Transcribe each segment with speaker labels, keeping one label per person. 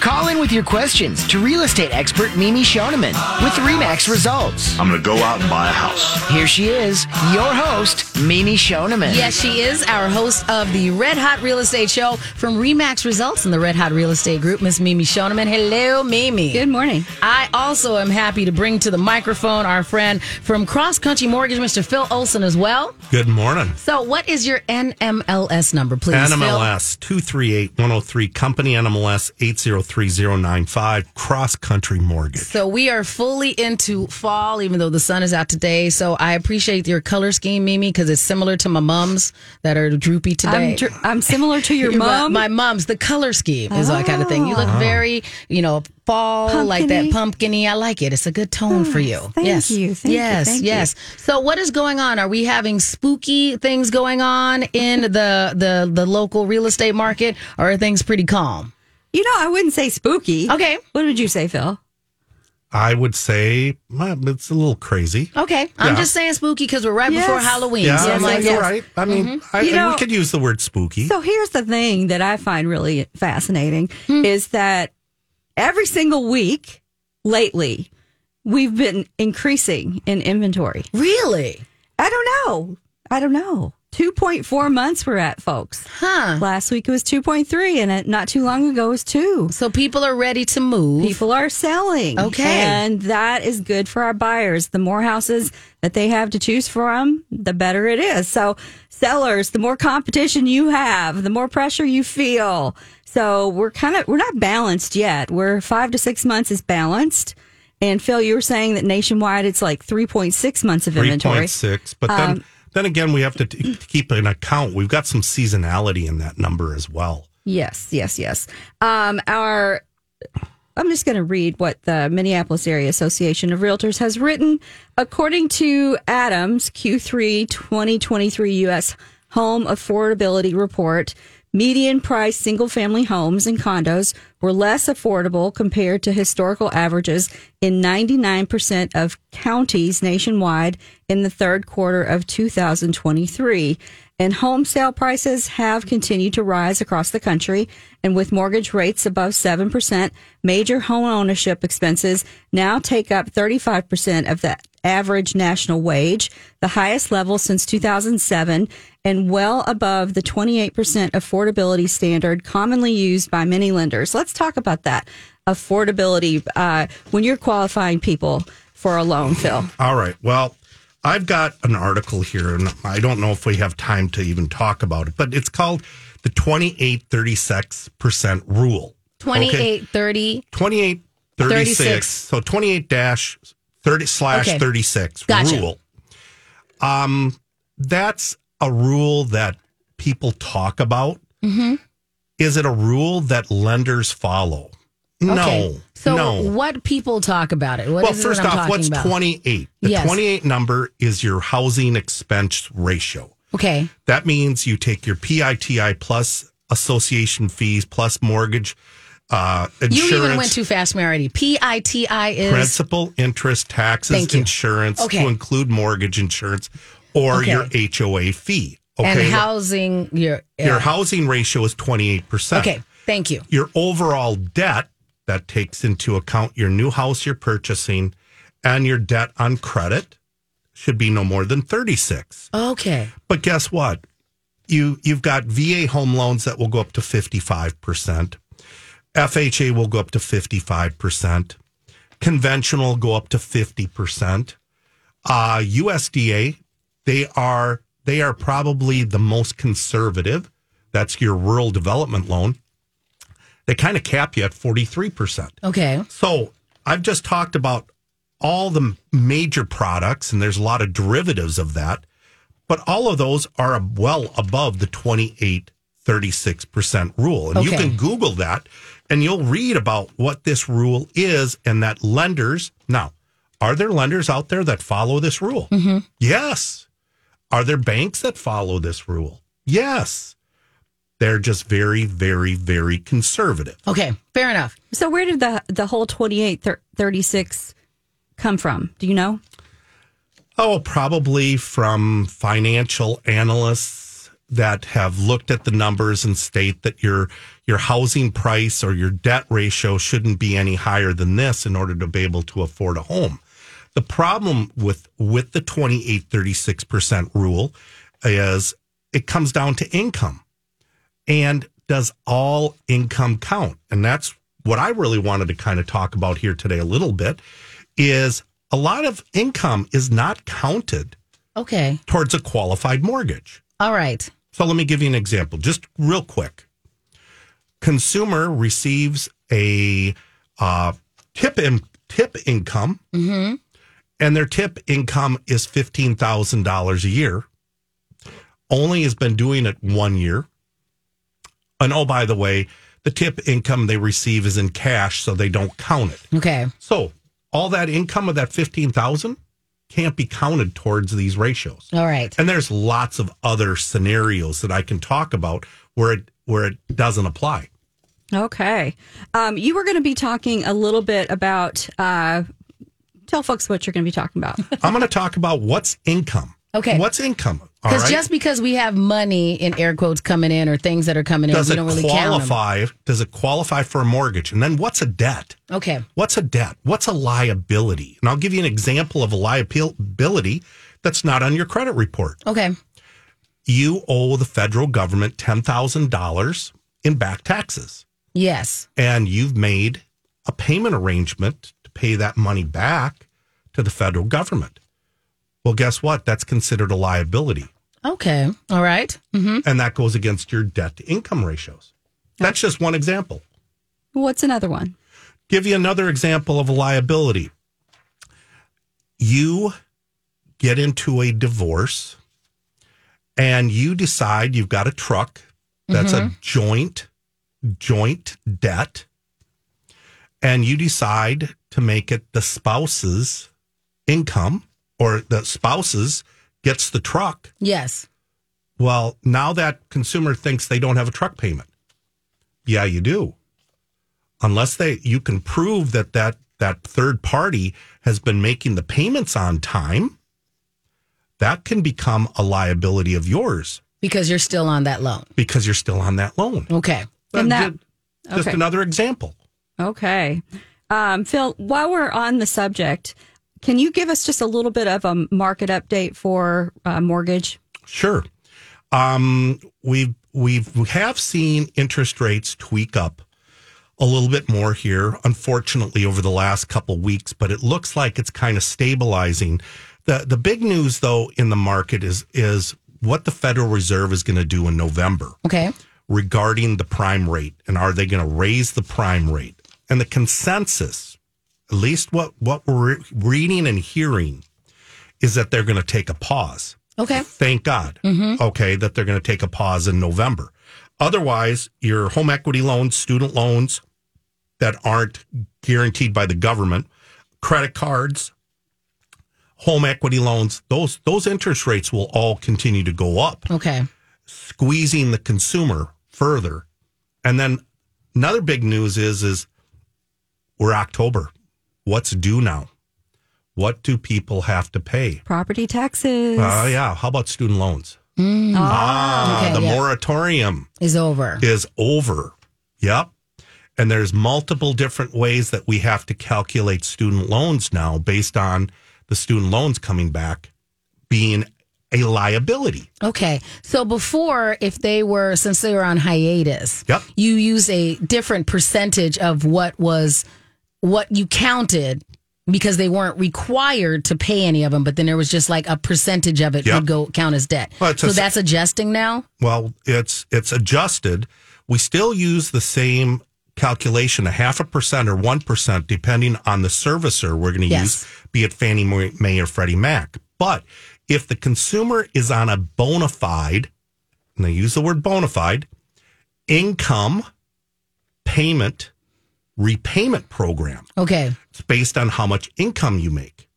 Speaker 1: Call in with your questions to real estate expert Mimi Shoneman with Remax Results.
Speaker 2: I'm going to go out and buy a house.
Speaker 1: Here she is, your host, Mimi Shoneman.
Speaker 3: Yes, she is our host of the Red Hot Real Estate Show from Remax Results in the Red Hot Real Estate Group, Miss Mimi Shoneman. Hello, Mimi.
Speaker 4: Good morning.
Speaker 3: I also am happy to bring to the microphone our friend from Cross Country Mortgage, Mr. Phil Olson, as well.
Speaker 5: Good morning.
Speaker 3: So, what is your NMLS number, please? Phil?
Speaker 5: NMLS 238103, company NMLS 803095, cross country mortgage.
Speaker 3: So we are fully into fall, even though the sun is out today. So I appreciate your color scheme, Mimi, because it's similar to my mom's that are droopy today.
Speaker 4: I'm, dr- I'm similar to your
Speaker 3: Your
Speaker 4: mom.
Speaker 3: My mom's the color scheme is that kind of thing. You look ah. very, you know, fall like that
Speaker 4: Pumpkiny.
Speaker 3: pumpkiny. I like it. It's a good tone for you.
Speaker 4: thank
Speaker 3: yes.
Speaker 4: you, thank you,
Speaker 3: yes.
Speaker 4: you.
Speaker 3: yes. So what is going on? Are we having spooky things going on in the the the local real estate market, or are things pretty calm?
Speaker 4: You know, I wouldn't say spooky.
Speaker 3: Okay.
Speaker 4: What would you say, Phil?
Speaker 5: I would say well, it's a little crazy.
Speaker 3: Okay. I'm
Speaker 5: Yeah.
Speaker 3: just saying spooky because we're right
Speaker 4: Yes.
Speaker 3: before Halloween.
Speaker 5: Yeah,
Speaker 3: so I'm like,
Speaker 5: you're
Speaker 3: yes.
Speaker 5: right. I mean, mm-hmm. I,
Speaker 4: You know-
Speaker 5: we could use the word spooky.
Speaker 4: So here's the thing that I find really fascinating hmm. is that every single week lately, we've been increasing in inventory.
Speaker 3: Really?
Speaker 4: I don't know. I don't know. 2.4 months we're at, folks.
Speaker 3: Huh.
Speaker 4: Last week it was 2.3, and it, not too long ago it was 2.
Speaker 3: So people are ready to move.
Speaker 4: People are selling.
Speaker 3: Okay.
Speaker 4: And that is good for our buyers. The more houses that they have to choose from, the better it is. So, sellers, the more competition you have, the more pressure you feel. So, we're kind of, we're not balanced yet. We're five to six months is balanced. And Phil, you were saying that nationwide it's like 3.6 months of inventory.
Speaker 5: point six, but then
Speaker 4: Um,
Speaker 5: then again, we have to t- keep an account. We've got some seasonality in that number as well.
Speaker 4: Yes, yes, yes. Um, our, I'm just going to read what the Minneapolis Area Association of Realtors has written. According to ATTOM's Q3 2023 U.S. Home Affordability Report, median price single family homes and condos were less affordable compared to historical averages in 99% of counties nationwide in the third quarter of 2023. And home sale prices have continued to rise across the country. And with mortgage rates above 7%, major home ownership expenses now take up 35% of the average national wage, the highest level since 2007, and well above the 28% affordability standard commonly used by many lenders. Let's talk about that affordability uh, when you're qualifying people for a loan, Phil.
Speaker 5: All right. Well, I've got an article here, and I don't know if we have time to even talk about it, but it's called the 28 36% rule.
Speaker 3: 28, 30.
Speaker 5: 28 36.
Speaker 3: 36.
Speaker 5: So 28 dash 30 slash
Speaker 3: Okay.
Speaker 5: 36
Speaker 3: Gotcha.
Speaker 5: rule. Um, that's a rule that people talk about.
Speaker 3: Mm-hmm.
Speaker 5: Is it a rule that lenders follow? No.
Speaker 3: Okay. So
Speaker 5: no.
Speaker 3: what people talk about it? What
Speaker 5: well, first off, what's 28? The
Speaker 3: Yes.
Speaker 5: 28 number is your housing expense ratio.
Speaker 3: Okay.
Speaker 5: That means you take your PITI plus association fees plus mortgage uh, insurance.
Speaker 3: You even went too fast, Marity. P I T I is
Speaker 5: principal, interest, taxes, insurance
Speaker 3: Okay.
Speaker 5: to include mortgage insurance or
Speaker 3: Okay.
Speaker 5: your HOA fee. Okay.
Speaker 3: and housing your
Speaker 5: your
Speaker 3: uh,
Speaker 5: housing ratio is 28%.
Speaker 3: Okay. Thank you.
Speaker 5: Your overall debt that takes into account your new house you're purchasing and your debt on credit should be no more than 36.
Speaker 3: Okay.
Speaker 5: But guess what? You you've got VA home loans that will go up to 55%. FHA will go up to 55%. Conventional go up to 50%. Uh, USDA, they are they are probably the most conservative. That's your rural development loan. They kind of cap you at 43%.
Speaker 3: Okay.
Speaker 5: So I've just talked about all the major products, and there's a lot of derivatives of that, but all of those are well above the 28, 36% rule. And you can Google that and you'll read about what this rule is and that lenders, now, are there lenders out there that follow this rule? Mm-hmm. Yes. Are there banks that follow this rule? Yes. They're just very, very, very conservative.
Speaker 3: Okay, fair enough.
Speaker 4: So where did the the whole 28 36 come from? Do you know?
Speaker 5: Oh, probably from financial analysts that have looked at the numbers and state that your your housing price or your debt ratio shouldn't be any higher than this in order to be able to afford a home. The problem with with the 28 36% rule is it comes down to income. And does all income count? And that's what I really wanted to kind of talk about here today a little bit is a lot of income is not counted
Speaker 3: Okay.
Speaker 5: towards a qualified mortgage.
Speaker 3: All right.
Speaker 5: So let me give you an example, just real quick. Consumer receives a uh, tip in, tip income, and their tip income is fifteen thousand dollars a year. Only has been doing it one year, and oh by the way, the tip income they receive is in cash, so they don't count it.
Speaker 3: Okay.
Speaker 5: So all that income of that fifteen thousand can't be counted towards these ratios.
Speaker 3: All right.
Speaker 5: And there's lots of other scenarios that I can talk about where it where it doesn't apply.
Speaker 4: Okay. Um, you were going to be talking a little bit about. Uh, tell folks what you're going to be talking about.
Speaker 5: I'm going to talk about what's income.
Speaker 3: Okay.
Speaker 5: What's income?
Speaker 3: Because
Speaker 5: right.
Speaker 3: just because we have money in air quotes coming in or things that are coming in,
Speaker 5: does
Speaker 3: we
Speaker 5: it
Speaker 3: don't really
Speaker 5: qualify? Does it qualify for a mortgage? And then what's a debt?
Speaker 3: Okay.
Speaker 5: What's a debt? What's a liability? And I'll give you an example of a liability that's not on your credit report.
Speaker 3: Okay.
Speaker 5: You owe the federal government $10,000 in back taxes.
Speaker 3: Yes.
Speaker 5: and you've made a payment arrangement to pay that money back to the federal government. Well, guess what? That's considered a liability,
Speaker 3: Okay. All right. Mm-hmm.
Speaker 5: and that goes against your debt to income ratios. That's just one example.
Speaker 4: What's another one?
Speaker 5: Give you another example of a liability. You get into a divorce and you decide you've got a truck that's a joint joint debt and you decide to make it the spouse's income or the spouse's gets the truck
Speaker 3: Yes.
Speaker 5: well now that consumer thinks they don't have a truck payment yeah you do unless they you can prove that that that third party has been making the payments on time that can become a liability of yours
Speaker 3: Because you're still on that loan.
Speaker 5: because you're still on that loan
Speaker 3: Okay.
Speaker 4: And that-
Speaker 5: just
Speaker 4: okay.
Speaker 5: another example
Speaker 4: Okay. Um, Phil, while we're on the subject, can you give us just a little bit of a market update for uh, mortgage?
Speaker 5: Sure. Um, we've we've we have seen interest rates tweak up a little bit more here, unfortunately, over the last couple weeks, but it looks like it's kind of stabilizing. The the big news though in the market is is what the Federal Reserve is going to do in November
Speaker 3: Okay.
Speaker 5: regarding the prime rate and are they going to raise the prime rate? And the consensus, at least what what we're reading and hearing, is that they're going to take a pause.
Speaker 3: Okay.
Speaker 5: Thank God. Mm-hmm. Okay, that they're going to take a pause in November. Otherwise, your home equity loans, student loans that aren't guaranteed by the government, credit cards, home equity loans, those those interest rates will all continue to go up,
Speaker 3: Okay.
Speaker 5: squeezing the consumer further. And then another big news is is we're October. What's due now? What do people have to pay?
Speaker 4: Property taxes.
Speaker 5: Oh yeah. How about student loans?
Speaker 4: Oh,
Speaker 5: Ah,
Speaker 3: Okay,
Speaker 5: the
Speaker 3: yeah.
Speaker 5: moratorium
Speaker 3: Is over.
Speaker 5: is over. Yep. And there's multiple different ways that we have to calculate student loans now based on the student loans coming back being a liability.
Speaker 3: Okay. So before, if they were, since they were on hiatus,
Speaker 5: Yep.
Speaker 3: you use a different percentage of what was, what you counted because they weren't required to pay any of them, but then there was just like a percentage of it
Speaker 5: Yep.
Speaker 3: would go count as debt.
Speaker 5: Well,
Speaker 3: so
Speaker 5: a-
Speaker 3: that's adjusting now?
Speaker 5: Well, it's it's adjusted. We still use the same calculation, a half a percent or one percent, depending on the servicer we're going to
Speaker 3: Yes.
Speaker 5: use, be it Fannie Mae or Freddie Mac. But if the consumer is on a bona fide, and they use the word bona fide, income payment repayment program,
Speaker 3: Okay.
Speaker 5: it's based on how much income you make.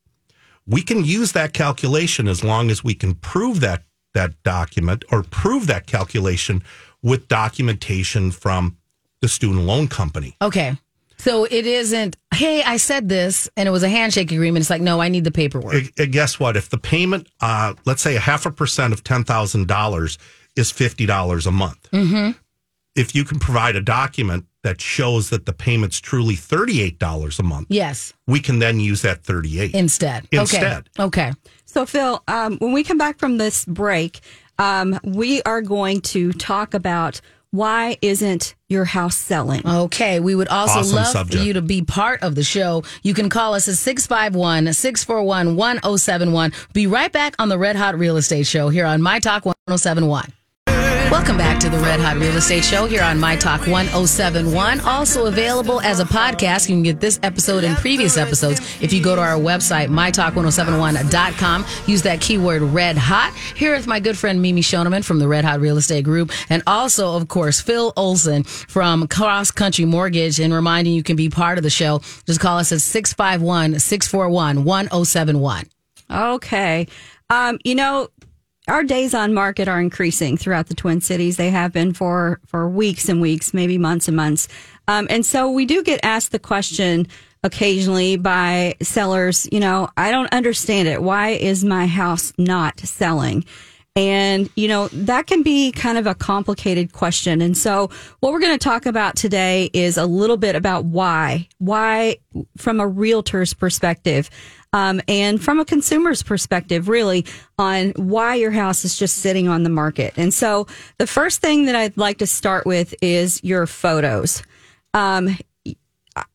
Speaker 5: We can use that calculation as long as we can prove that that document or prove that calculation with documentation from the student loan company.
Speaker 3: Okay. So it isn't, hey, I said this and it was a handshake agreement. It's like, no, I need the paperwork.
Speaker 5: And- and guess what? If the payment, uh, let's say a half a percent of ten thousand dollars is fifty dollars a month.
Speaker 3: Mm-hmm.
Speaker 5: If you can provide a document that shows that the payment's truly thirty eight dollars a month,
Speaker 3: yes,
Speaker 5: we can then use that thirty eight
Speaker 3: instead.
Speaker 5: Instead.
Speaker 3: Okay. Okay.
Speaker 4: So, Phil, um, when we come back from this break, um, we are going to talk about why isn't your house selling?
Speaker 3: Okay. We would also
Speaker 5: Awesome
Speaker 3: love
Speaker 5: subject.
Speaker 3: for you to be part of the show. You can call us at 651 641 1071. Be right back on the Red Hot Real Estate Show here on My Talk 1071. Welcome back to the Red Hot Real Estate Show here on My Talk 1071. Also available as a podcast. You can get this episode and previous episodes if you go to our website, mytalk1071.com. Use that keyword red hot. Here with my good friend Mimi Shoneman from the Red Hot Real Estate Group. And also, of course, Phil Olson from Cross Country Mortgage. And reminding you can be part of the show. Just call us at 651 641 1071.
Speaker 4: Okay. Um, you know, our days on market are increasing throughout the Twin Cities. They have been for for weeks and weeks, maybe months and months. Um, and so we do get asked the question occasionally by sellers, you know, I don't understand it. Why is my house not selling? And, you know, that can be kind of a complicated question. And so what we're going to talk about today is a little bit about why, why from a realtor's perspective. Um, and from a consumer's perspective, really, on why your house is just sitting on the market. And so, the first thing that I'd like to start with is your photos. Um,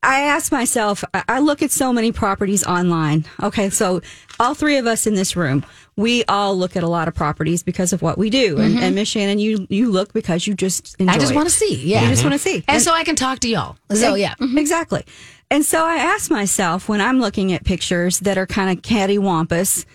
Speaker 4: I ask myself, I- look at so many properties online. Okay, so all three of us in this room, we all look at a lot of properties because of what we do. And, and Miss Shannon, you you look because you just
Speaker 3: I just want to see. Yeah.
Speaker 4: You just want to see.
Speaker 3: And, so I can talk to y'all. So, yeah.
Speaker 4: Exactly. And so I ask myself when I'm looking at pictures that are kind of cattywampus,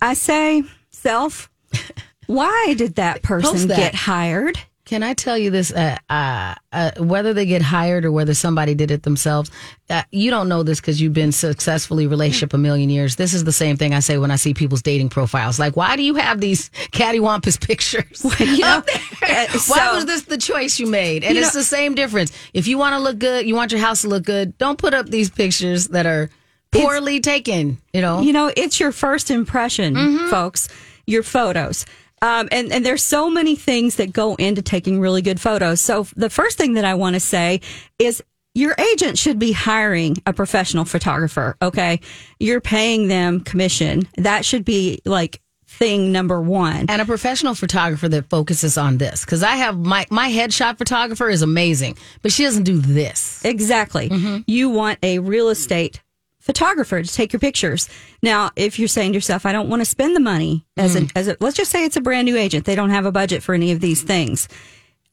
Speaker 4: I say, self, why did that person
Speaker 3: that.
Speaker 4: get hired?
Speaker 3: Can I tell you this? Uh, uh, uh, whether they get hired or whether somebody did it themselves, uh, you don't know this because you've been successfully relationship a million years. This is the same thing I say when I see people's dating profiles. Like, why do you have these cattywampus pictures?
Speaker 4: You know,
Speaker 3: up there?
Speaker 4: uh,
Speaker 3: why was this the choice you made? And
Speaker 4: You
Speaker 3: it's
Speaker 4: know-
Speaker 3: the same difference. If you want to look good, you want your house to look good. Don't put up these pictures that are poorly taken. You know,
Speaker 4: You know, it's your first impression,
Speaker 3: Mm-hmm.
Speaker 4: folks, your photos. Um, and, and there's so many things that go into taking really good photos. So the first thing that I want to say is your agent should be hiring a professional photographer. Okay. You're paying them commission. That should be like thing number one.
Speaker 3: and a professional photographer that focuses on this because I have my my headshot photographer is amazing, but she doesn't do this.
Speaker 4: Exactly.
Speaker 3: Mm-hmm.
Speaker 4: You want a real estate photographer to take your pictures. Now, if you're saying to yourself, I don't want to spend the money as
Speaker 3: Mm.
Speaker 4: a, as a, let's just say it's a brand new agent. They don't have a budget for any of these things.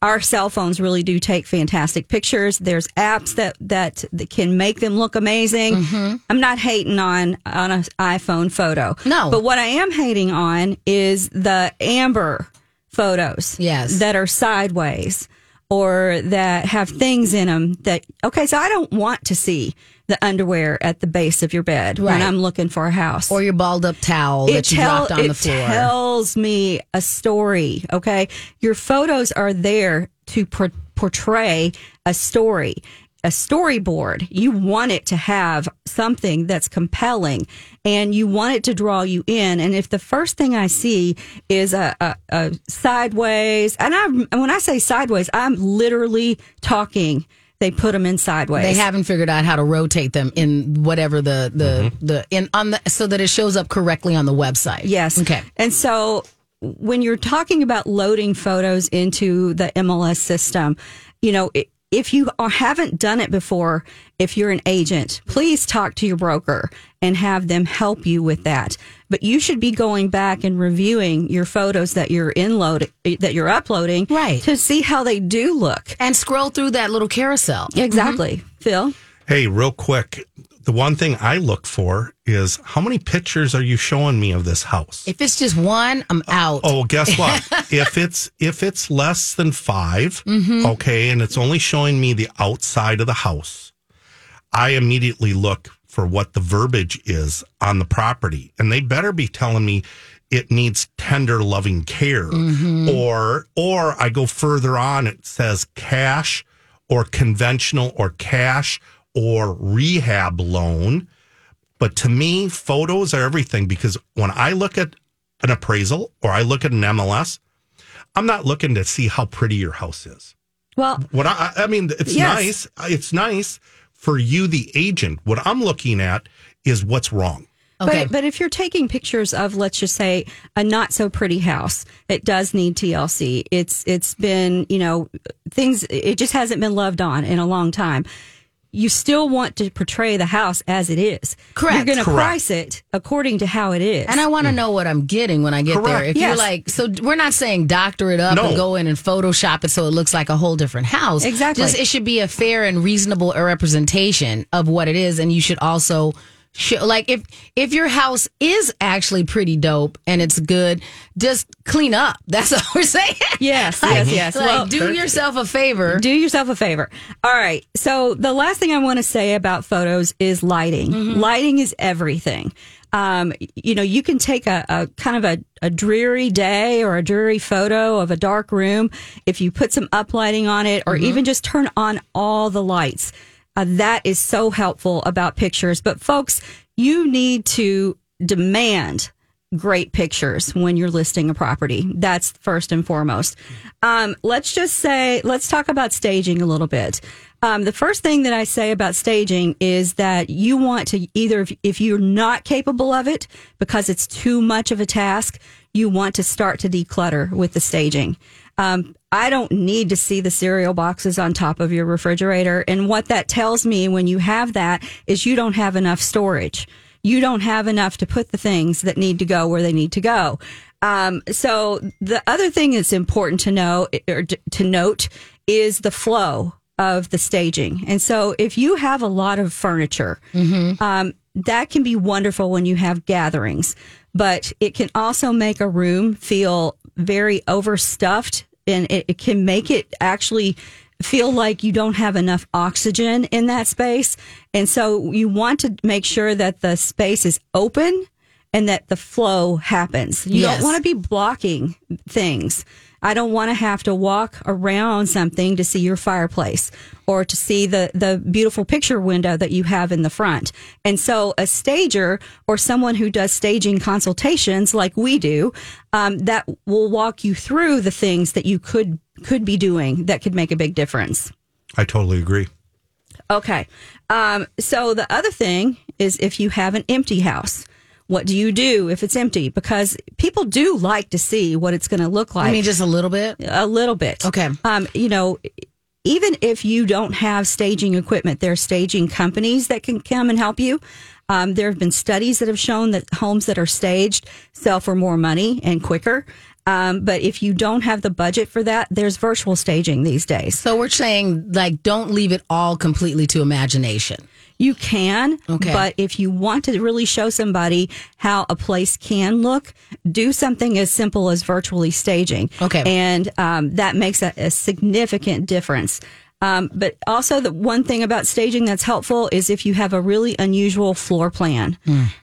Speaker 4: Our cell phones really do take fantastic pictures. There's apps that, that, that can make them look amazing.
Speaker 3: Mm-hmm.
Speaker 4: I'm not hating on, on an iPhone photo.
Speaker 3: No.
Speaker 4: But what I am hating on is the amber photos.
Speaker 3: Yes.
Speaker 4: That are sideways or that have things in them that, okay, so I don't want to see the underwear at the base of your bed when I'm looking for a house.
Speaker 3: Or your balled up towel that you
Speaker 4: tell-
Speaker 3: dropped on the floor.
Speaker 4: it tells me a story. Okay, your photos are there to por- portray a story, a storyboard. You want it to have something that's compelling, and you want it to draw you in. And if the first thing I see is a, a, a sideways, and I when I say sideways, I'm literally talking. They put them in sideways.
Speaker 3: they haven't figured out how to rotate them in whatever the the mm-hmm. the in on the so that it shows up correctly on the website.
Speaker 4: Yes.
Speaker 3: Okay.
Speaker 4: And so when you're talking about loading photos into the MLS system, you know, i- if you are, haven't done it before, if you're an agent, please talk to your broker and have them help you with that. But you should be going back and reviewing your photos that you're in load eh, that you're uploading,
Speaker 3: Right.
Speaker 4: to see how they do look.
Speaker 3: And scroll through that little carousel.
Speaker 4: Exactly, mm-hmm. Phil.
Speaker 5: Hey, real quick, the one thing I look for is how many pictures are you showing me of this house?
Speaker 3: If it's just one, I'm oh, out.
Speaker 5: Oh, well, guess what? if it's if it's less than 5 mm-hmm. okay, and it's only showing me the outside of the house, I immediately look for what the verbiage is on the property, and they better be telling me it needs tender loving care. Mm-hmm. Or or I go further on it says cash or conventional or cash or rehab loan. But to me photos are everything because when I look at an appraisal or I look at an MLS I'm not looking to see how pretty your house is.
Speaker 4: Well,
Speaker 5: what I, I mean, it's
Speaker 4: Yes.
Speaker 5: nice. It's nice for you, the agent. What I'm looking at is what's wrong.
Speaker 3: Okay.
Speaker 4: But, but if you're taking pictures of, let's just say, a not so pretty house, it does need TLC. It's it's been, you know, things. It just hasn't been loved on in a long time. You still want to portray the house as it is.
Speaker 3: Correct.
Speaker 4: You're going to price it according to how it is.
Speaker 3: And I want to mm. know what I'm getting when I get there.
Speaker 5: Correct.
Speaker 3: If you're like, so we're not saying doctor it up
Speaker 5: No.
Speaker 3: and go in and Photoshop it so it looks like a whole different house.
Speaker 4: Exactly.
Speaker 3: Just it should be a fair and reasonable uh, representation of what it is, and you should also. Show, like if if your house is actually pretty dope and it's good, just clean up. That's all we're saying.
Speaker 4: Yes,
Speaker 3: Like-
Speaker 4: yes, yes.
Speaker 3: Like,
Speaker 4: Well-
Speaker 3: do yourself a favor.
Speaker 4: Do yourself a favor. All right. So the last thing I want to say about photos is lighting.
Speaker 3: Mm-hmm.
Speaker 4: Lighting is everything. Um, you know, you can take a, a kind of a, a dreary day or a dreary photo of a dark room. If you put some uplighting on it or
Speaker 3: Mm-hmm.
Speaker 4: even just turn on all the lights, uh, that is so helpful about pictures. But folks, you need to demand great pictures when you're listing a property. That's first and foremost. Um, let's just say, let's talk about staging a little bit. Um, the first thing that I say about staging is that you want to either, if, if you're not capable of it because it's too much of a task, you want to start to declutter with the staging. Um, I don't need to see the cereal boxes on top of your refrigerator. And what that tells me when you have that is you don't have enough storage. You don't have enough to put the things that need to go where they need to go. Um, so the other thing that's important to know or to note is the flow of the staging. And so if you have a lot of furniture, um, that can be wonderful when you have gatherings, but it can also make a room feel very overstuffed and it, it can make it actually feel like you don't have enough oxygen in that space. And so you want to make sure that the space is open and that the flow happens. You
Speaker 3: Yes.
Speaker 4: don't want to be blocking things. I don't want to have to walk around something to see your fireplace or to see the, the beautiful picture window that you have in the front. And so a stager or someone who does staging consultations like we do, um, that will walk you through the things that you could, could be doing that could make a big difference.
Speaker 5: I totally agree.
Speaker 4: Okay. Um, so the other thing is if you have an empty house, what do you do if it's empty? Because people do like to see what it's going to look like
Speaker 3: I mean, just a little bit.
Speaker 4: a little bit.
Speaker 3: Okay.
Speaker 4: Um, you know, even if you don't have staging equipment, there are staging companies that can come and help you. Um, there have been studies that have shown that homes that are staged sell for more money and quicker. Um, but if you don't have the budget for that, there's virtual staging these days.
Speaker 3: So we're saying, like, don't leave it all completely to imagination.
Speaker 4: You can,
Speaker 3: Okay.
Speaker 4: but if you want to really show somebody how a place can look, do something as simple as virtually staging.
Speaker 3: Okay.
Speaker 4: And um, that makes a, a significant difference. Um, but also, the one thing about staging that's helpful is if you have a really unusual floor plan.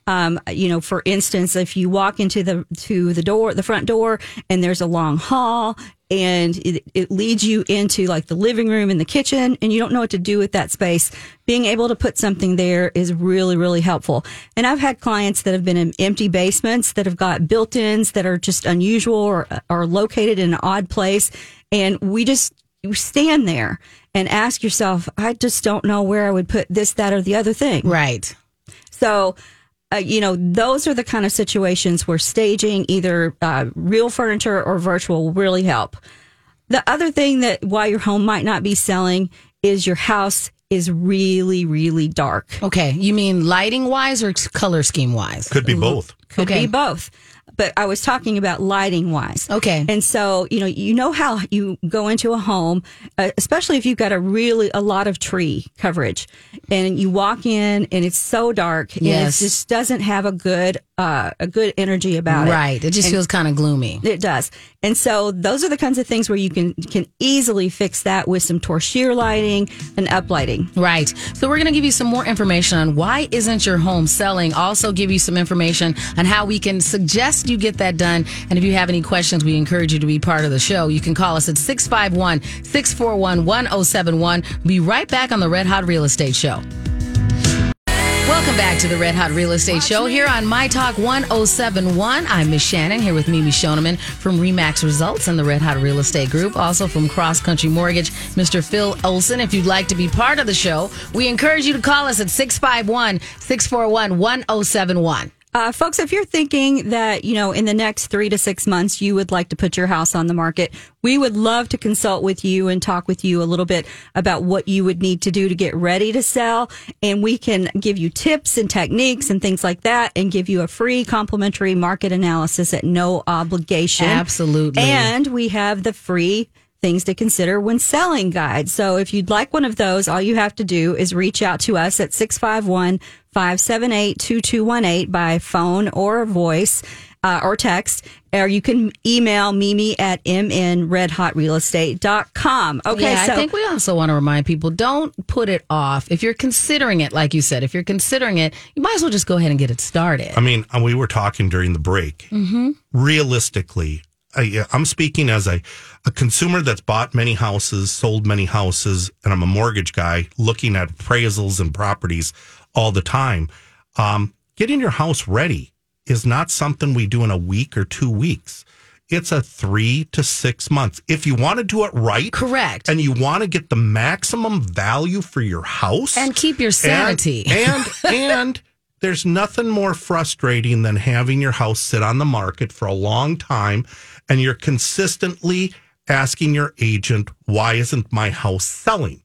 Speaker 4: Um, you know, for instance, if you walk into the to the door, the front door, and there's a long hall, and it, it leads you into like the living room and the kitchen, and you don't know what to do with that space. Being able to put something there is really, really helpful. And I've had clients that have been in empty basements that have got built-ins that are just unusual or are located in an odd place, and we just you stand there and ask yourself, I just don't know where I would put this, that, or the other thing.
Speaker 3: Right.
Speaker 4: So, uh, you know, those are the kind of situations where staging, either uh, real furniture or virtual, will really help. The other thing that why your home might not be selling is your house is really, really dark.
Speaker 3: Okay. You mean lighting wise or color scheme wise?
Speaker 5: Could be both.
Speaker 4: Could
Speaker 3: Okay.
Speaker 4: be both. But I was talking about lighting wise.
Speaker 3: Okay.
Speaker 4: And so, you know, you know how you go into a home, uh, especially if you've got a really, a lot of tree coverage and you walk in and it's so dark and
Speaker 3: Yes.
Speaker 4: it just doesn't have a good uh, a good energy about it.
Speaker 3: Right. It just
Speaker 4: And-
Speaker 3: feels kind of gloomy.
Speaker 4: It does. And so those are the kinds of things where you can can easily fix that with some torchiere lighting and uplighting.
Speaker 3: Right. So we're going to give you some more information on why isn't your home selling. Also give you some information on how we can suggest you get that done. And if you have any questions, we encourage you to be part of the show. You can call us at 651-641-1071. Be right back on the Red Hot Real Estate Show. Welcome back to the Red Hot Real Estate Show here on My Talk 1071. I'm Miss Shannon here with Mimi Shoneman from Remax Results and the Red Hot Real Estate Group. Also from Cross Country Mortgage, Mr. Phil Olson. If you'd like to be part of the show, we encourage you to call us at 651 641 1071.
Speaker 4: Uh, folks, if you're thinking that, you know, in the next three to six months, you would like to put your house on the market, we would love to consult with you and talk with you a little bit about what you would need to do to get ready to sell. And we can give you tips and techniques and things like that and give you a free complimentary market analysis at no obligation.
Speaker 3: Absolutely.
Speaker 4: And we have the free things to consider when selling guide. So if you'd like one of those, all you have to do is reach out to us at 651 578 2218 by phone or voice. Uh, or text, or you can email Mimi at mnredhotrealestate.com. Okay,
Speaker 3: yeah,
Speaker 4: so
Speaker 3: I think we also want to remind people don't put it off. If you're considering it, like you said, if you're considering it, you might as well just go ahead and get it started.
Speaker 5: I mean, we were talking during the break.
Speaker 3: Mm-hmm.
Speaker 5: Realistically, I, I'm speaking as a, a consumer that's bought many houses, sold many houses, and I'm a mortgage guy looking at appraisals and properties all the time. Um, getting your house ready is not something we do in a week or two weeks. It's a three to six months. If you want to do it right,
Speaker 3: Correct.
Speaker 5: and you want to get the maximum value for your house
Speaker 3: And keep your sanity.
Speaker 5: and and, and there's nothing more frustrating than having your house sit on the market for a long time and you're consistently asking your agent why isn't my house selling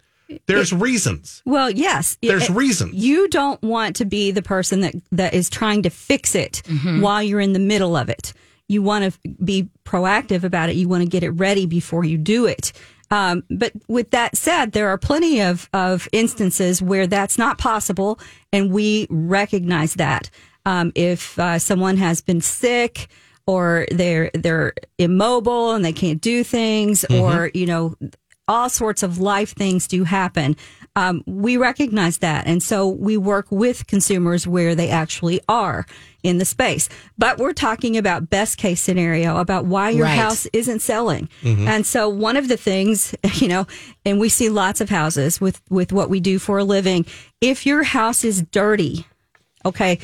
Speaker 5: there's reasons
Speaker 4: Well, yes.
Speaker 5: There's
Speaker 4: It-
Speaker 5: reasons.
Speaker 4: You don't want to be the person that, that is trying to fix it while you're in the middle of it. You want to be proactive about it. You want to get it ready before you do it. Um, but with that said, there are plenty of, of instances where that's not possible, and we recognize that. Um, if uh, someone has been sick, or they're they're immobile and they can't do things, or you know all sorts of life things do happen. Um, we recognize that. And so we work with consumers where they actually are in the space. But we're talking about best case scenario about why your
Speaker 3: Right.
Speaker 4: house isn't selling. And so one of the things, you know, and we see lots of houses with, with what we do for a living. If your house is dirty, okay,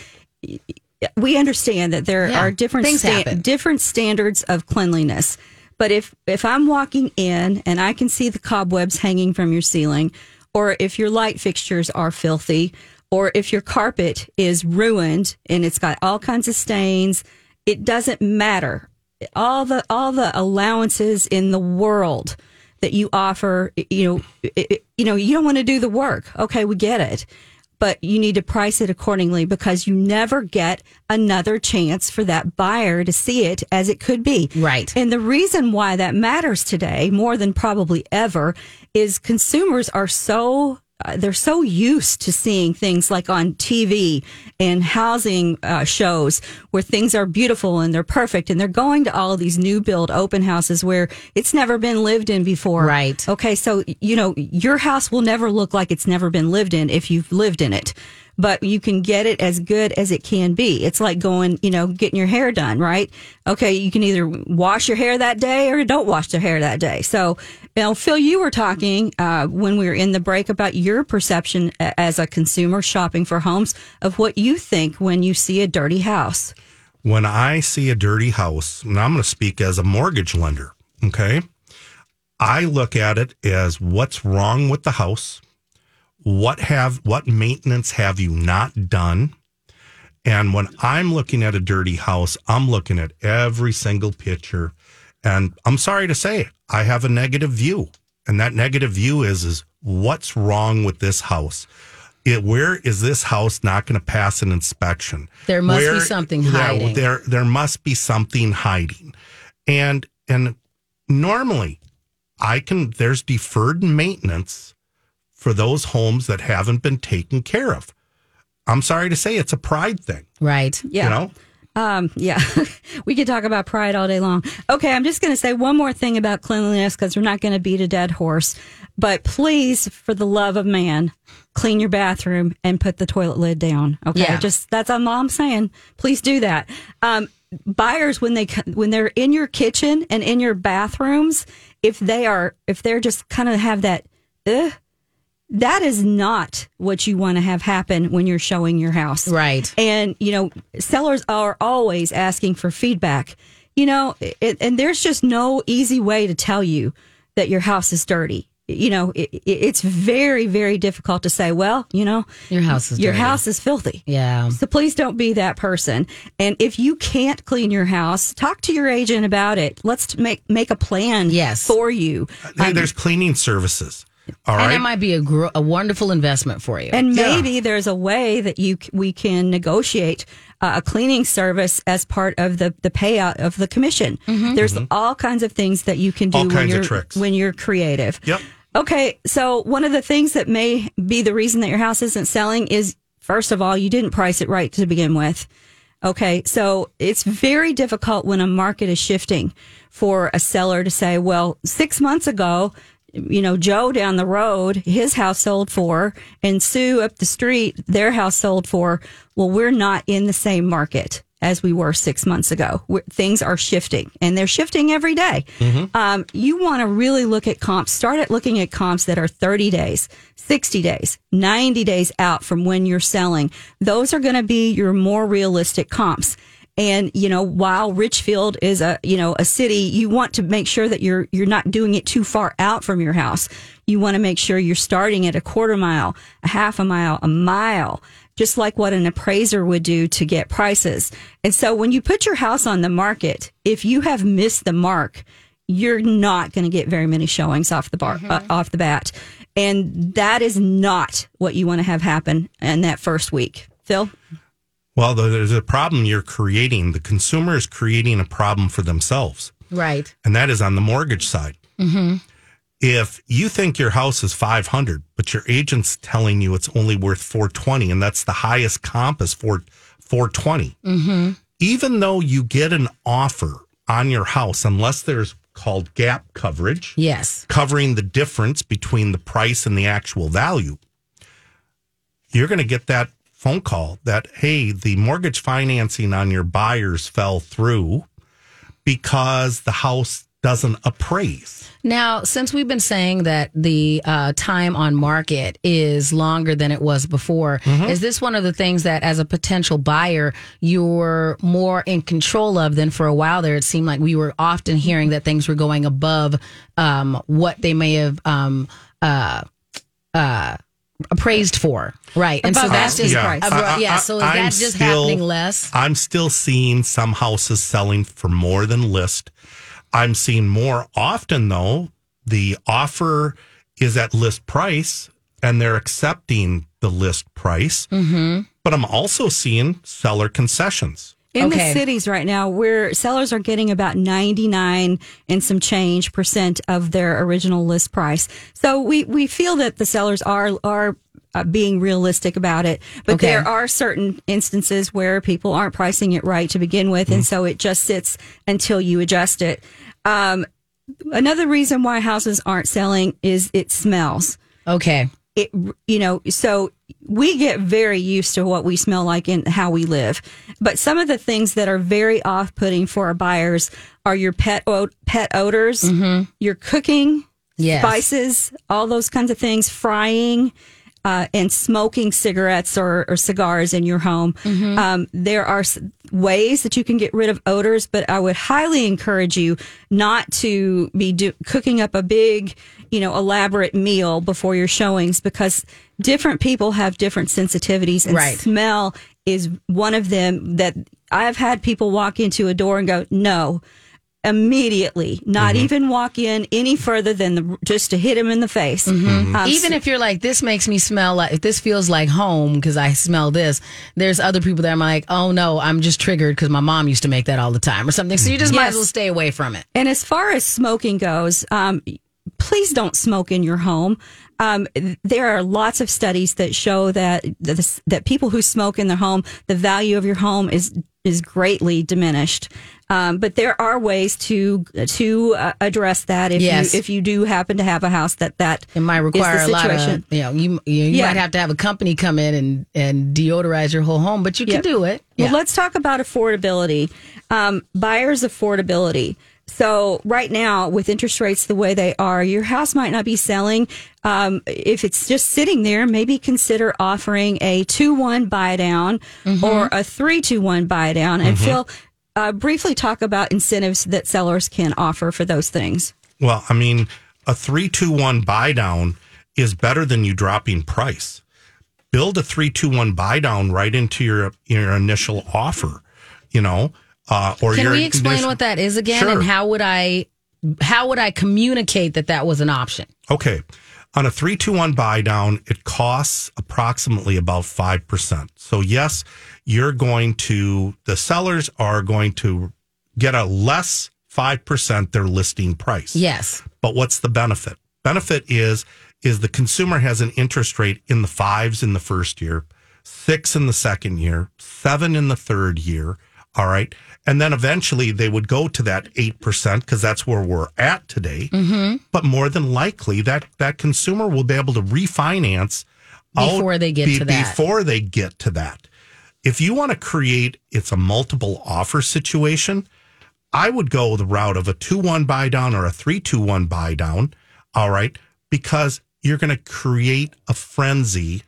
Speaker 4: we understand that there
Speaker 3: Yeah,
Speaker 4: are different
Speaker 3: happen.
Speaker 4: different standards of cleanliness. But if if I'm walking in and I can see the cobwebs hanging from your ceiling, or if your light fixtures are filthy, or if your carpet is ruined and it's got all kinds of stains, it doesn't matter. All the all the allowances in the world that you offer, you know, it, you know, you don't want to do the work. Okay, we get it. But you need to price it accordingly because you never get another chance for that buyer to see it as it could be.
Speaker 3: Right.
Speaker 4: And the reason why that matters today more than probably ever is consumers are so uh, they're so used to seeing things like on TV and housing uh, shows where things are beautiful and they're perfect and they're going to all of these new build open houses where it's never been lived in before.
Speaker 3: Right.
Speaker 4: Okay, so you know your house will never look like it's never been lived in if you've lived in it, but you can get it as good as it can be. It's like going, you know, getting your hair done, right? Okay, you can either wash your hair that day or don't wash your hair that day. So, you know, Phil, you were talking uh, when we were in the break about your perception as a consumer shopping for homes of what you think when you see a dirty house.
Speaker 5: when i see a dirty house and i'm going to speak as a mortgage lender okay i look at it as what's wrong with the house what have what maintenance have you not done? And when i'm looking at a dirty house i'm looking at every single picture. And i'm sorry to say i have a negative view. And that negative view is is what's wrong with this house? It, where is this house not going to pass an inspection?
Speaker 3: There must be something
Speaker 5: Yeah,
Speaker 3: hiding.
Speaker 5: there there must be something hiding. And and normally i can there's deferred maintenance for those homes that haven't been taken care of i'm sorry to say it's a pride thing
Speaker 3: Right.
Speaker 4: Yeah.
Speaker 5: you know
Speaker 4: Um, yeah, we could talk about pride all day long. Okay, I'm just going to say one more thing about cleanliness because we're not going to beat a dead horse. But please, for the love of man, clean your bathroom and put the toilet lid down. Okay,
Speaker 3: Yeah.
Speaker 4: just that's all I'm saying. Please do that. Um, buyers when they when they're in your kitchen and in your bathrooms, if they are if they're just kind of have that, Ugh, that is not what you want to have happen when you're showing your house.
Speaker 3: Right.
Speaker 4: And, you know, sellers are always asking for feedback. You know, it, and there's just no easy way to tell you that your house is dirty. You know, it, it- it's very, very difficult to say, well, you know,
Speaker 3: Your house is
Speaker 4: your
Speaker 3: dirty.
Speaker 4: house is filthy.
Speaker 3: Yeah.
Speaker 4: So please don't be that person. And if you can't clean your house, talk to your agent about it. Let's make make a plan
Speaker 3: Yes.
Speaker 4: for you.
Speaker 5: Hey, um, there's cleaning services. All
Speaker 3: And
Speaker 5: right.
Speaker 3: it might be a, gr- a wonderful investment for you.
Speaker 4: And
Speaker 5: Yeah.
Speaker 4: maybe there's a way that you c- we can negotiate uh, a cleaning service as part of the the payout of the commission. There's all kinds of things that you can do
Speaker 5: Mm-hmm. All
Speaker 4: when
Speaker 5: kinds of
Speaker 4: you're
Speaker 5: tricks.
Speaker 4: when you're creative.
Speaker 5: Yep.
Speaker 4: Okay, so one of the things that may be the reason that your house isn't selling is first of all, you didn't price it right to begin with. Okay, so it's very difficult when a market is shifting for a seller to say, well, six months ago, you know, Joe down the road, his house sold for, and Sue up the street, their house sold for. Well, we're not in the same market as we were six months ago. We're, things are shifting, and they're shifting every day. Um, you want to really look at comps. Start at looking at comps that are 30 days, 60 days, 90 days out from when you're selling. Those are going to be your more realistic comps. And you know, while Richfield is a you know a city, you want to make sure that you're you're not doing it too far out from your house. You want to make sure you're starting at a quarter mile, a half a mile, a mile, just like what an appraiser would do to get prices. And so when you put your house on the market, if you have missed the mark, you're not going to get very many showings off the bar uh, off the bat. And that is not what you want to have happen in that first week. Phil?
Speaker 5: Well, there's a problem you're creating. The consumer is creating a problem for themselves.
Speaker 3: right.
Speaker 5: and that is on the mortgage side. Mm-hmm. If you think your house is 500, but your agent's telling you it's only worth 420, and that's the highest comp is for 420, mm-hmm. even though you get an offer on your house, unless there's called gap coverage,
Speaker 3: Yes.
Speaker 5: covering the difference between the price and the actual value, you're going to get that phone call that, hey, the mortgage financing on your buyers fell through because the house doesn't appraise.
Speaker 3: Now, since we've been saying that the uh, time on market is longer than it was before, is this one of the things that, as a potential buyer, you're more in control of than for a while there? It seemed like we were often hearing that things were going above um, what they may have um, uh, uh, appraised for, right? And so
Speaker 4: Above
Speaker 3: that's just
Speaker 4: asking price.
Speaker 3: abro- yeah. So is
Speaker 5: I'm
Speaker 3: that just
Speaker 5: still-
Speaker 3: happening less?
Speaker 5: I'm still seeing some houses selling for more than list. I'm seeing more often though, the offer is at list price and they're accepting the list price. Mm-hmm. But I'm also seeing seller concessions.
Speaker 4: In
Speaker 3: Okay.
Speaker 4: the cities right now, where sellers are getting about 99 and some change percent of their original list price. So we, we feel that the sellers are, are uh, being realistic about it. But
Speaker 3: Okay.
Speaker 4: there are certain instances where people aren't pricing it right to begin with. And so it just sits until you adjust it. Um, another reason why houses aren't selling is it smells
Speaker 3: Okay.
Speaker 4: it you know so we get very used to what we smell like and how we live but some of the things that are very off-putting for our buyers are your pet o- pet odors mm-hmm. your cooking
Speaker 3: Yes.
Speaker 4: spices all those kinds of things frying uh, and smoking cigarettes or, or cigars in your home. Um, there are ways that you can get rid of odors, but I would highly encourage you not to be do- cooking up a big, you know, elaborate meal before your showings because different people have different sensitivities and
Speaker 3: Right.
Speaker 4: smell is one of them that I've had people walk into a door and go, no, immediately, not even walk in any further than the, just to hit him in the face. Um,
Speaker 3: Even if you're like, this makes me smell like, if this feels like home because I smell this, there's other people that I'm like, oh no, I'm just triggered because my mom used to make that all the time or something. So you just might as well stay away from it.
Speaker 4: And as far as smoking goes, um, please don't smoke in your home. Um, there are lots of studies that show that that, that people who smoke in their home, the value of your home is is greatly diminished. Um, but there are ways to to uh, address that if
Speaker 3: Yes.
Speaker 4: you if you do happen to have a house that that
Speaker 3: It might require a lot of,
Speaker 4: situation.
Speaker 3: you know, you you, you
Speaker 4: Yeah.
Speaker 3: might have to have a company come in and and deodorize your whole home, but you
Speaker 4: Yep.
Speaker 3: can do it.
Speaker 4: Well, let's talk about affordability. Um, buyers' affordability. So right now, with interest rates the way they are, your house might not be selling. Um, if it's just sitting there, maybe consider offering a two-one buy down
Speaker 3: Mm-hmm.
Speaker 4: or a three-two-one buy down. And Phil, uh, briefly talk about incentives that sellers can offer for those things.
Speaker 5: Well, I mean, a three two one buy down is better than you dropping price. Build a three two one buy down right into your your initial offer. You know, uh, or
Speaker 3: Can we explain what that is again,
Speaker 5: Sure.
Speaker 3: and how would I how would I communicate that that was an option?
Speaker 5: Okay. On a 321 buy down, it costs approximately about 5%. So, yes, you're going to, the sellers are going to get a less 5% their listing price.
Speaker 3: Yes.
Speaker 5: But what's the benefit? Benefit is is the consumer has an interest rate in the fives in the first year, six in the second year, seven in the third year. All right. And then eventually they would go to that 8% because that's where we're at today. Mm-hmm. But more than likely that, that consumer will be able to refinance
Speaker 3: Before they get to that.
Speaker 5: Before they get to that. If you want to create, it's a multiple offer situation. I would go the route of a 2 1 buy down or a 3 2 1 buy down. All right. Because you're going to create a frenzy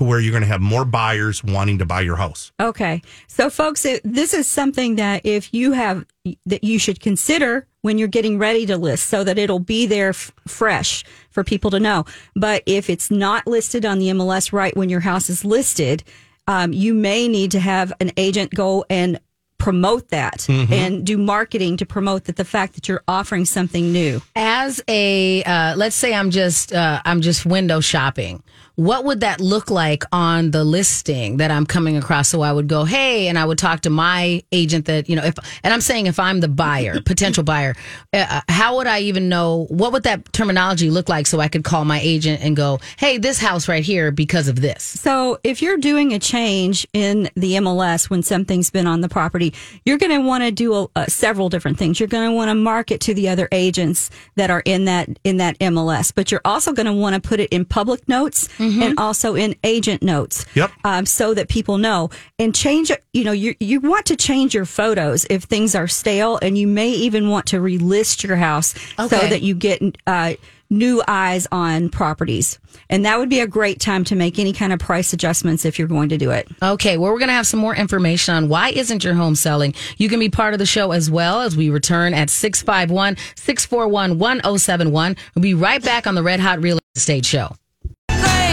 Speaker 5: to where you're going to have more buyers wanting to buy your house.
Speaker 4: Okay. So, folks, it, this is something that if you have, that you should consider when you're getting ready to list so that it'll be there f- fresh for people to know. But if it's not listed on the MLS right when your house is listed, um, you may need to have an agent go and promote that and do marketing to promote that the fact that you're offering something new.
Speaker 3: As a uh, let's say I'm just uh, I'm just window shopping. What would that look like on the listing that I'm coming across? So I would go, hey, and I would talk to my agent that you know if and I'm saying if I'm the buyer, potential buyer, uh, how would I even know what would that terminology look like so I could call my agent and go, hey, this house right here because of this.
Speaker 4: So if you're doing a change in the MLS when something's been on the property, you're going to want to do a, uh, several different things. You're going to want to market to the other agents that are in that in that MLS, but you're also going to want to put it in public notes and also in agent notes.
Speaker 5: Yep.
Speaker 4: Um, so that people know and change. You know, you you want to change your photos if things are stale, and you may even want to relist your house so that you get. Uh, New eyes on properties. And that would be a great time to make any kind of price adjustments if you're going to do it.
Speaker 3: Okay, well, we're going to have some more information on why isn't your home selling. You can be part of the show as well as we return at 651 641 1071. We'll be right back on the Red Hot Real Estate Show.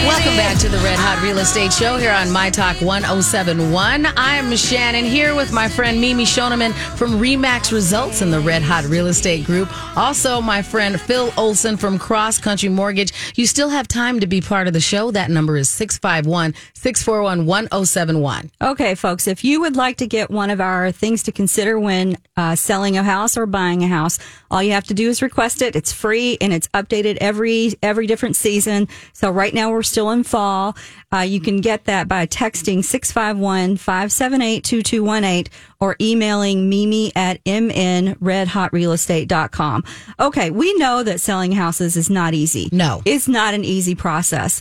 Speaker 3: Welcome back to the Red Hot Real Estate Show here on My Talk 1071. I'm Shannon here with my friend Mimi Shoneman from Remax Results in the Red Hot Real Estate Group. Also, my friend Phil Olson from Cross Country Mortgage. You still have time to be part of the show. That number is 651 641 1071.
Speaker 4: Okay, folks, if you would like to get one of our things to consider when uh, selling a house or buying a house, all you have to do is request it. It's free and it's updated every every different season. So right now we're still in fall. Uh, you can get that by texting 651-578-2218 or emailing mimi at mnredhotrealestate.com. Okay, we know that selling houses is not easy.
Speaker 3: No.
Speaker 4: It's not an easy process.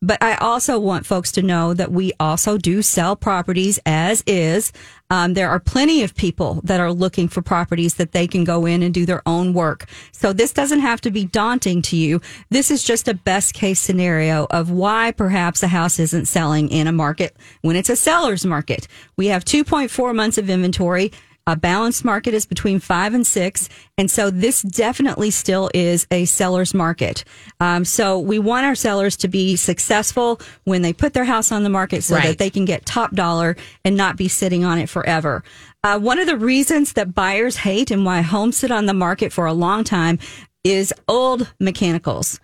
Speaker 4: But I also want folks to know that we also do sell properties as is. Um, there are plenty of people that are looking for properties that they can go in and do their own work. So this doesn't have to be daunting to you. This is just a best case scenario of why perhaps a house isn't selling in a market when it's a seller's market. We have 2.4 months of inventory. A balanced market is between five and six. And so this definitely still is a seller's market. Um, so we want our sellers to be successful when they put their house on the market so
Speaker 3: Right.
Speaker 4: that they can get top dollar and not be sitting on it forever. Uh, one of the reasons that buyers hate and why homes sit on the market for a long time is old mechanicals.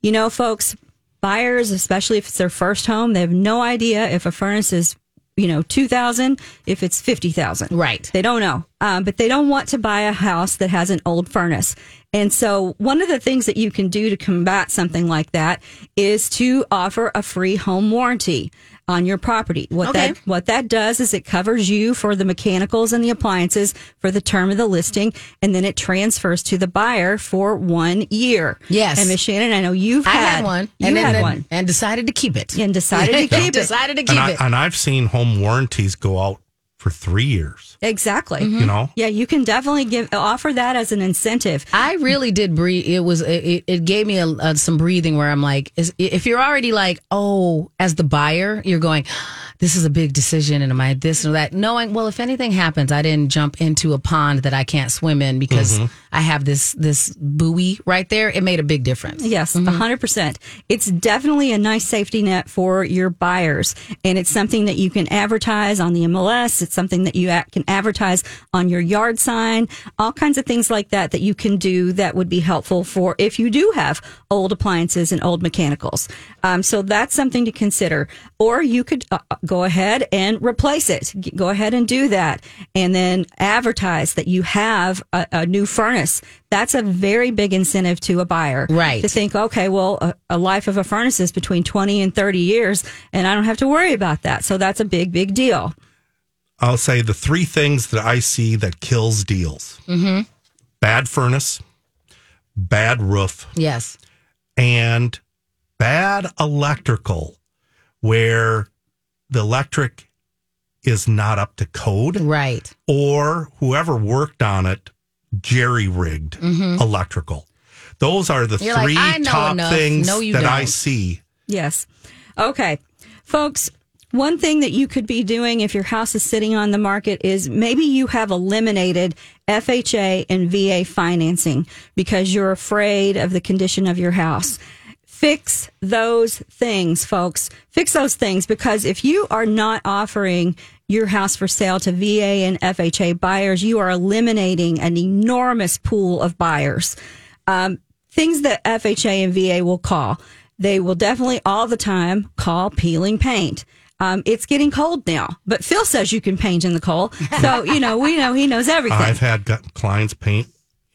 Speaker 4: You know, folks, buyers, especially if it's their first home, they have no idea if a furnace is, you know, 2000, if it's 50,000.
Speaker 3: Right.
Speaker 4: They don't know. Um, but they don't want to buy a house that has an old furnace. And so one of the things that you can do to combat something like that is to offer a free home warranty on your property. What
Speaker 3: Okay.
Speaker 4: that what that does is it covers you for the mechanicals and the appliances for the term of the listing, and then it transfers to the buyer for one year.
Speaker 3: Yes.
Speaker 4: And Miss Shannon, I know you've
Speaker 3: I
Speaker 4: had,
Speaker 3: had one.
Speaker 4: You
Speaker 3: and
Speaker 4: had
Speaker 3: and,
Speaker 4: one.
Speaker 3: And decided to keep it.
Speaker 4: And decided to keep it.
Speaker 3: decided to
Speaker 5: And,
Speaker 3: keep
Speaker 5: I,
Speaker 3: it.
Speaker 5: and I've seen home warranties go out for three years.
Speaker 4: Exactly.
Speaker 3: Mm-hmm.
Speaker 5: You know,
Speaker 4: Yeah, you can definitely give offer that as an incentive.
Speaker 3: I really did breathe. It was it, it gave me a, a, some breathing where I'm like, is, if you're already like, oh, as the buyer, you're going, this is a big decision, and am I this or that? Knowing, well, if anything happens, I didn't jump into a pond that I can't swim in because I have this this buoy right there. It made a big difference.
Speaker 4: Yes, a 100%. It's definitely a nice safety net for your buyers. And it's something that you can advertise on the MLS. It's something that you can advertise on your yard sign, all kinds of things like that that you can do that would be helpful for if you do have old appliances and old mechanicals. Um, so that's something to consider. Or you could uh, go ahead and replace it. Go ahead and do that. And then advertise that you have a, a new furnace. That's a very big incentive to a buyer.
Speaker 3: Right.
Speaker 4: To think, okay, well, a, a life of a furnace is between 20 and 30 years, and I don't have to worry about that. So that's a big, big deal.
Speaker 5: I'll say the three things that I see that kills deals:
Speaker 3: Mm-hmm.
Speaker 5: bad furnace, bad roof,
Speaker 3: Yes.
Speaker 5: and bad electrical, where the electric is not up to code,
Speaker 3: Right.
Speaker 5: or whoever worked on it jerry rigged electrical. Those are the
Speaker 3: Mm-hmm. You're
Speaker 5: three
Speaker 3: "I know
Speaker 5: top
Speaker 3: enough."
Speaker 5: things
Speaker 3: No,
Speaker 5: that I
Speaker 3: don't.
Speaker 5: see.
Speaker 4: Yes. Okay. Folks, one thing that you could be doing if your house is sitting on the market is maybe you have eliminated FHA and VA financing because you're afraid of the condition of your house. Fix those things, folks. Fix those things because if you are not offering your house for sale to VA and FHA buyers, you are eliminating an enormous pool of buyers um, things that FHA and VA will call. They will definitely all the time call peeling paint. Um, it's getting cold now, but Phil says you can paint in the cold. So, you know, we know he knows everything.
Speaker 5: I've had clients paint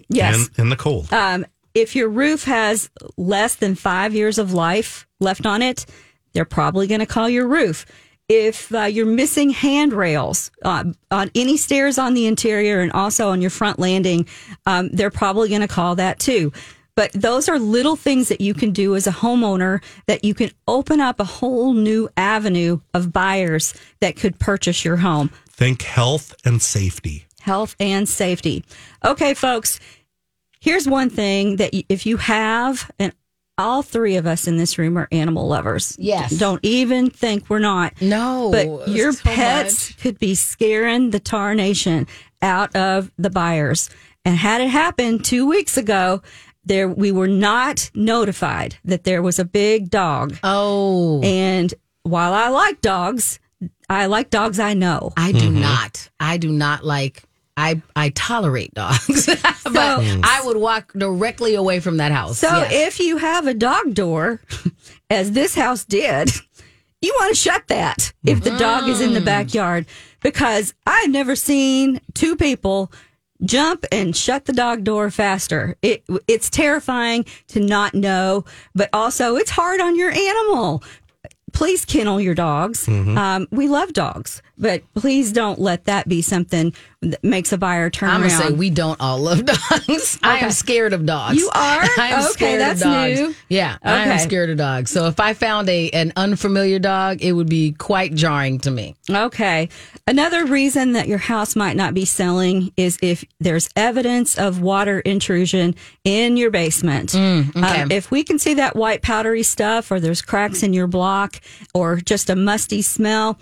Speaker 4: yes.
Speaker 5: in, in the cold.
Speaker 4: Um, if your roof has less than five years of life left on it, they're probably going to call your roof. If uh, you're missing handrails uh, on any stairs on the interior and also on your front landing, um, they're probably going to call that too. But those are little things that you can do as a homeowner that you can open up a whole new avenue of buyers that could purchase your home
Speaker 5: Think health and safety.
Speaker 4: health and safety. Okay, folks, here's one thing that if you have, and all three of us in this room are animal lovers.
Speaker 3: Yes.
Speaker 4: Don't even think we're not.
Speaker 3: No.
Speaker 4: But your
Speaker 3: so
Speaker 4: pets
Speaker 3: much.
Speaker 4: could be scaring the tarnation out of the buyers. And had it happened two weeks ago, there we were not notified that there was a big dog.
Speaker 3: Oh.
Speaker 4: And while I like dogs, I like dogs I know.
Speaker 3: I do mm-hmm. not. I do not like. I I tolerate dogs, but I would walk directly away from that house.
Speaker 4: So
Speaker 3: Yes.
Speaker 4: if you have a dog door, as this house did, you want to shut that if the mm-hmm. dog is in the backyard because I've never seen two people jump and shut the dog door faster. It it's terrifying to not know, but also it's hard on your animal. Please kennel your dogs. Um, we love dogs, but please don't let that be something that makes a buyer turn
Speaker 3: I'm
Speaker 4: around.
Speaker 3: gonna say we don't all love dogs. I am scared of dogs.
Speaker 4: You are?
Speaker 3: I'm
Speaker 4: Okay,
Speaker 3: scared
Speaker 4: that's
Speaker 3: of dogs.
Speaker 4: new.
Speaker 3: Yeah, I am scared of dogs. So if I found a an unfamiliar dog, it would be quite jarring to me.
Speaker 4: Okay. Another reason that your house might not be selling is if there's evidence of water intrusion in your basement.
Speaker 3: okay.
Speaker 4: Um, if we can see that white powdery stuff, or there's cracks in your block, or just a musty smell,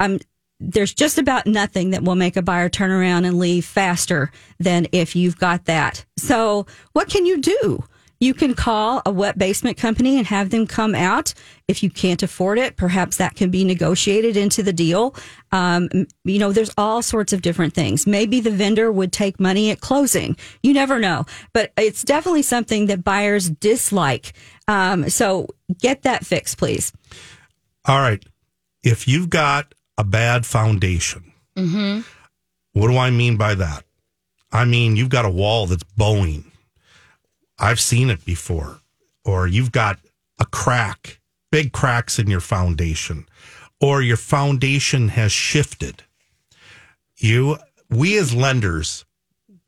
Speaker 4: um, there's just about nothing that will make a buyer turn around and leave faster than if you've got that. So, what can you do? You can call a wet basement company and have them come out. If you can't afford it, perhaps that can be negotiated into the deal. Um, you know, there's all sorts of different things. Maybe the vendor would take money at closing. You never know, but it's definitely something that buyers dislike. Um, so get that fixed, please.
Speaker 5: All right. If you've got a bad foundation, mm-hmm. what do I mean by that? I mean, you've got a wall that's bowing, I've seen it before, or you've got a crack, big cracks in your foundation, or your foundation has shifted. You, we as lenders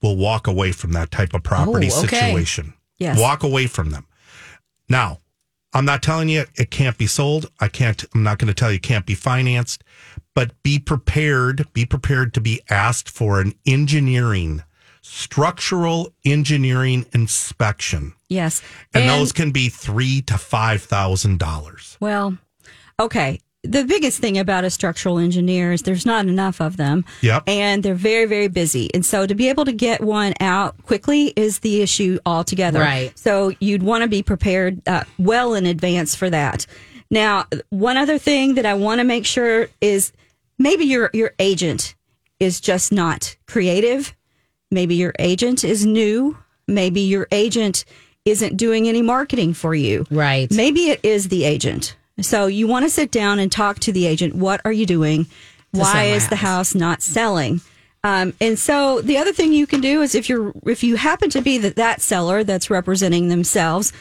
Speaker 5: will walk away from that type of property
Speaker 3: Oh, okay.
Speaker 5: situation.
Speaker 4: Yes.
Speaker 5: Walk away from them. Now, I'm not telling you it can't be sold. I can't, I'm not going to tell you it can't be financed, but be prepared, be prepared to be asked for an engineering, structural engineering inspection.
Speaker 4: Yes.
Speaker 5: And, those can be three to five thousand dollars.
Speaker 4: Well, okay. The biggest thing about a structural engineer is there's not enough of them.
Speaker 5: Yep.
Speaker 4: And they're very, very busy. And so to be able to get one out quickly is the issue altogether.
Speaker 3: Right.
Speaker 4: So you'd want to be prepared uh, well in advance for that. Now, one other thing that I want to make sure is maybe your, your agent is just not creative. Maybe your agent is new. Maybe your agent isn't doing any marketing for you.
Speaker 3: Right.
Speaker 4: Maybe it is the agent. So you want to sit down and talk to the agent. What are you doing? Why is the
Speaker 3: house.
Speaker 4: house not selling? Um, and so the other thing you can do is if you're if you happen to be that that seller that's representing themselves,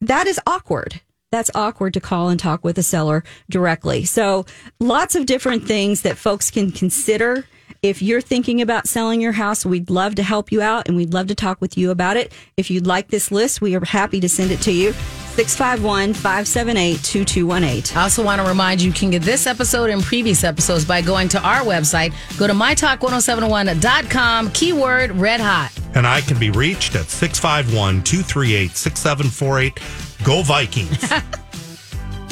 Speaker 4: that is awkward. That's awkward to call and talk with a seller directly. So lots of different things that folks can consider. If you're thinking about selling your house, we'd love to help you out and we'd love to talk with you about it. If you'd like this list, we are happy to send it to you. 651 578 2218.
Speaker 3: I also want to remind you, you can get this episode and previous episodes by going to our website. Go to mytalk1071.com, keyword red hot.
Speaker 5: And I can be reached at 651 238 6748. Go Vikings.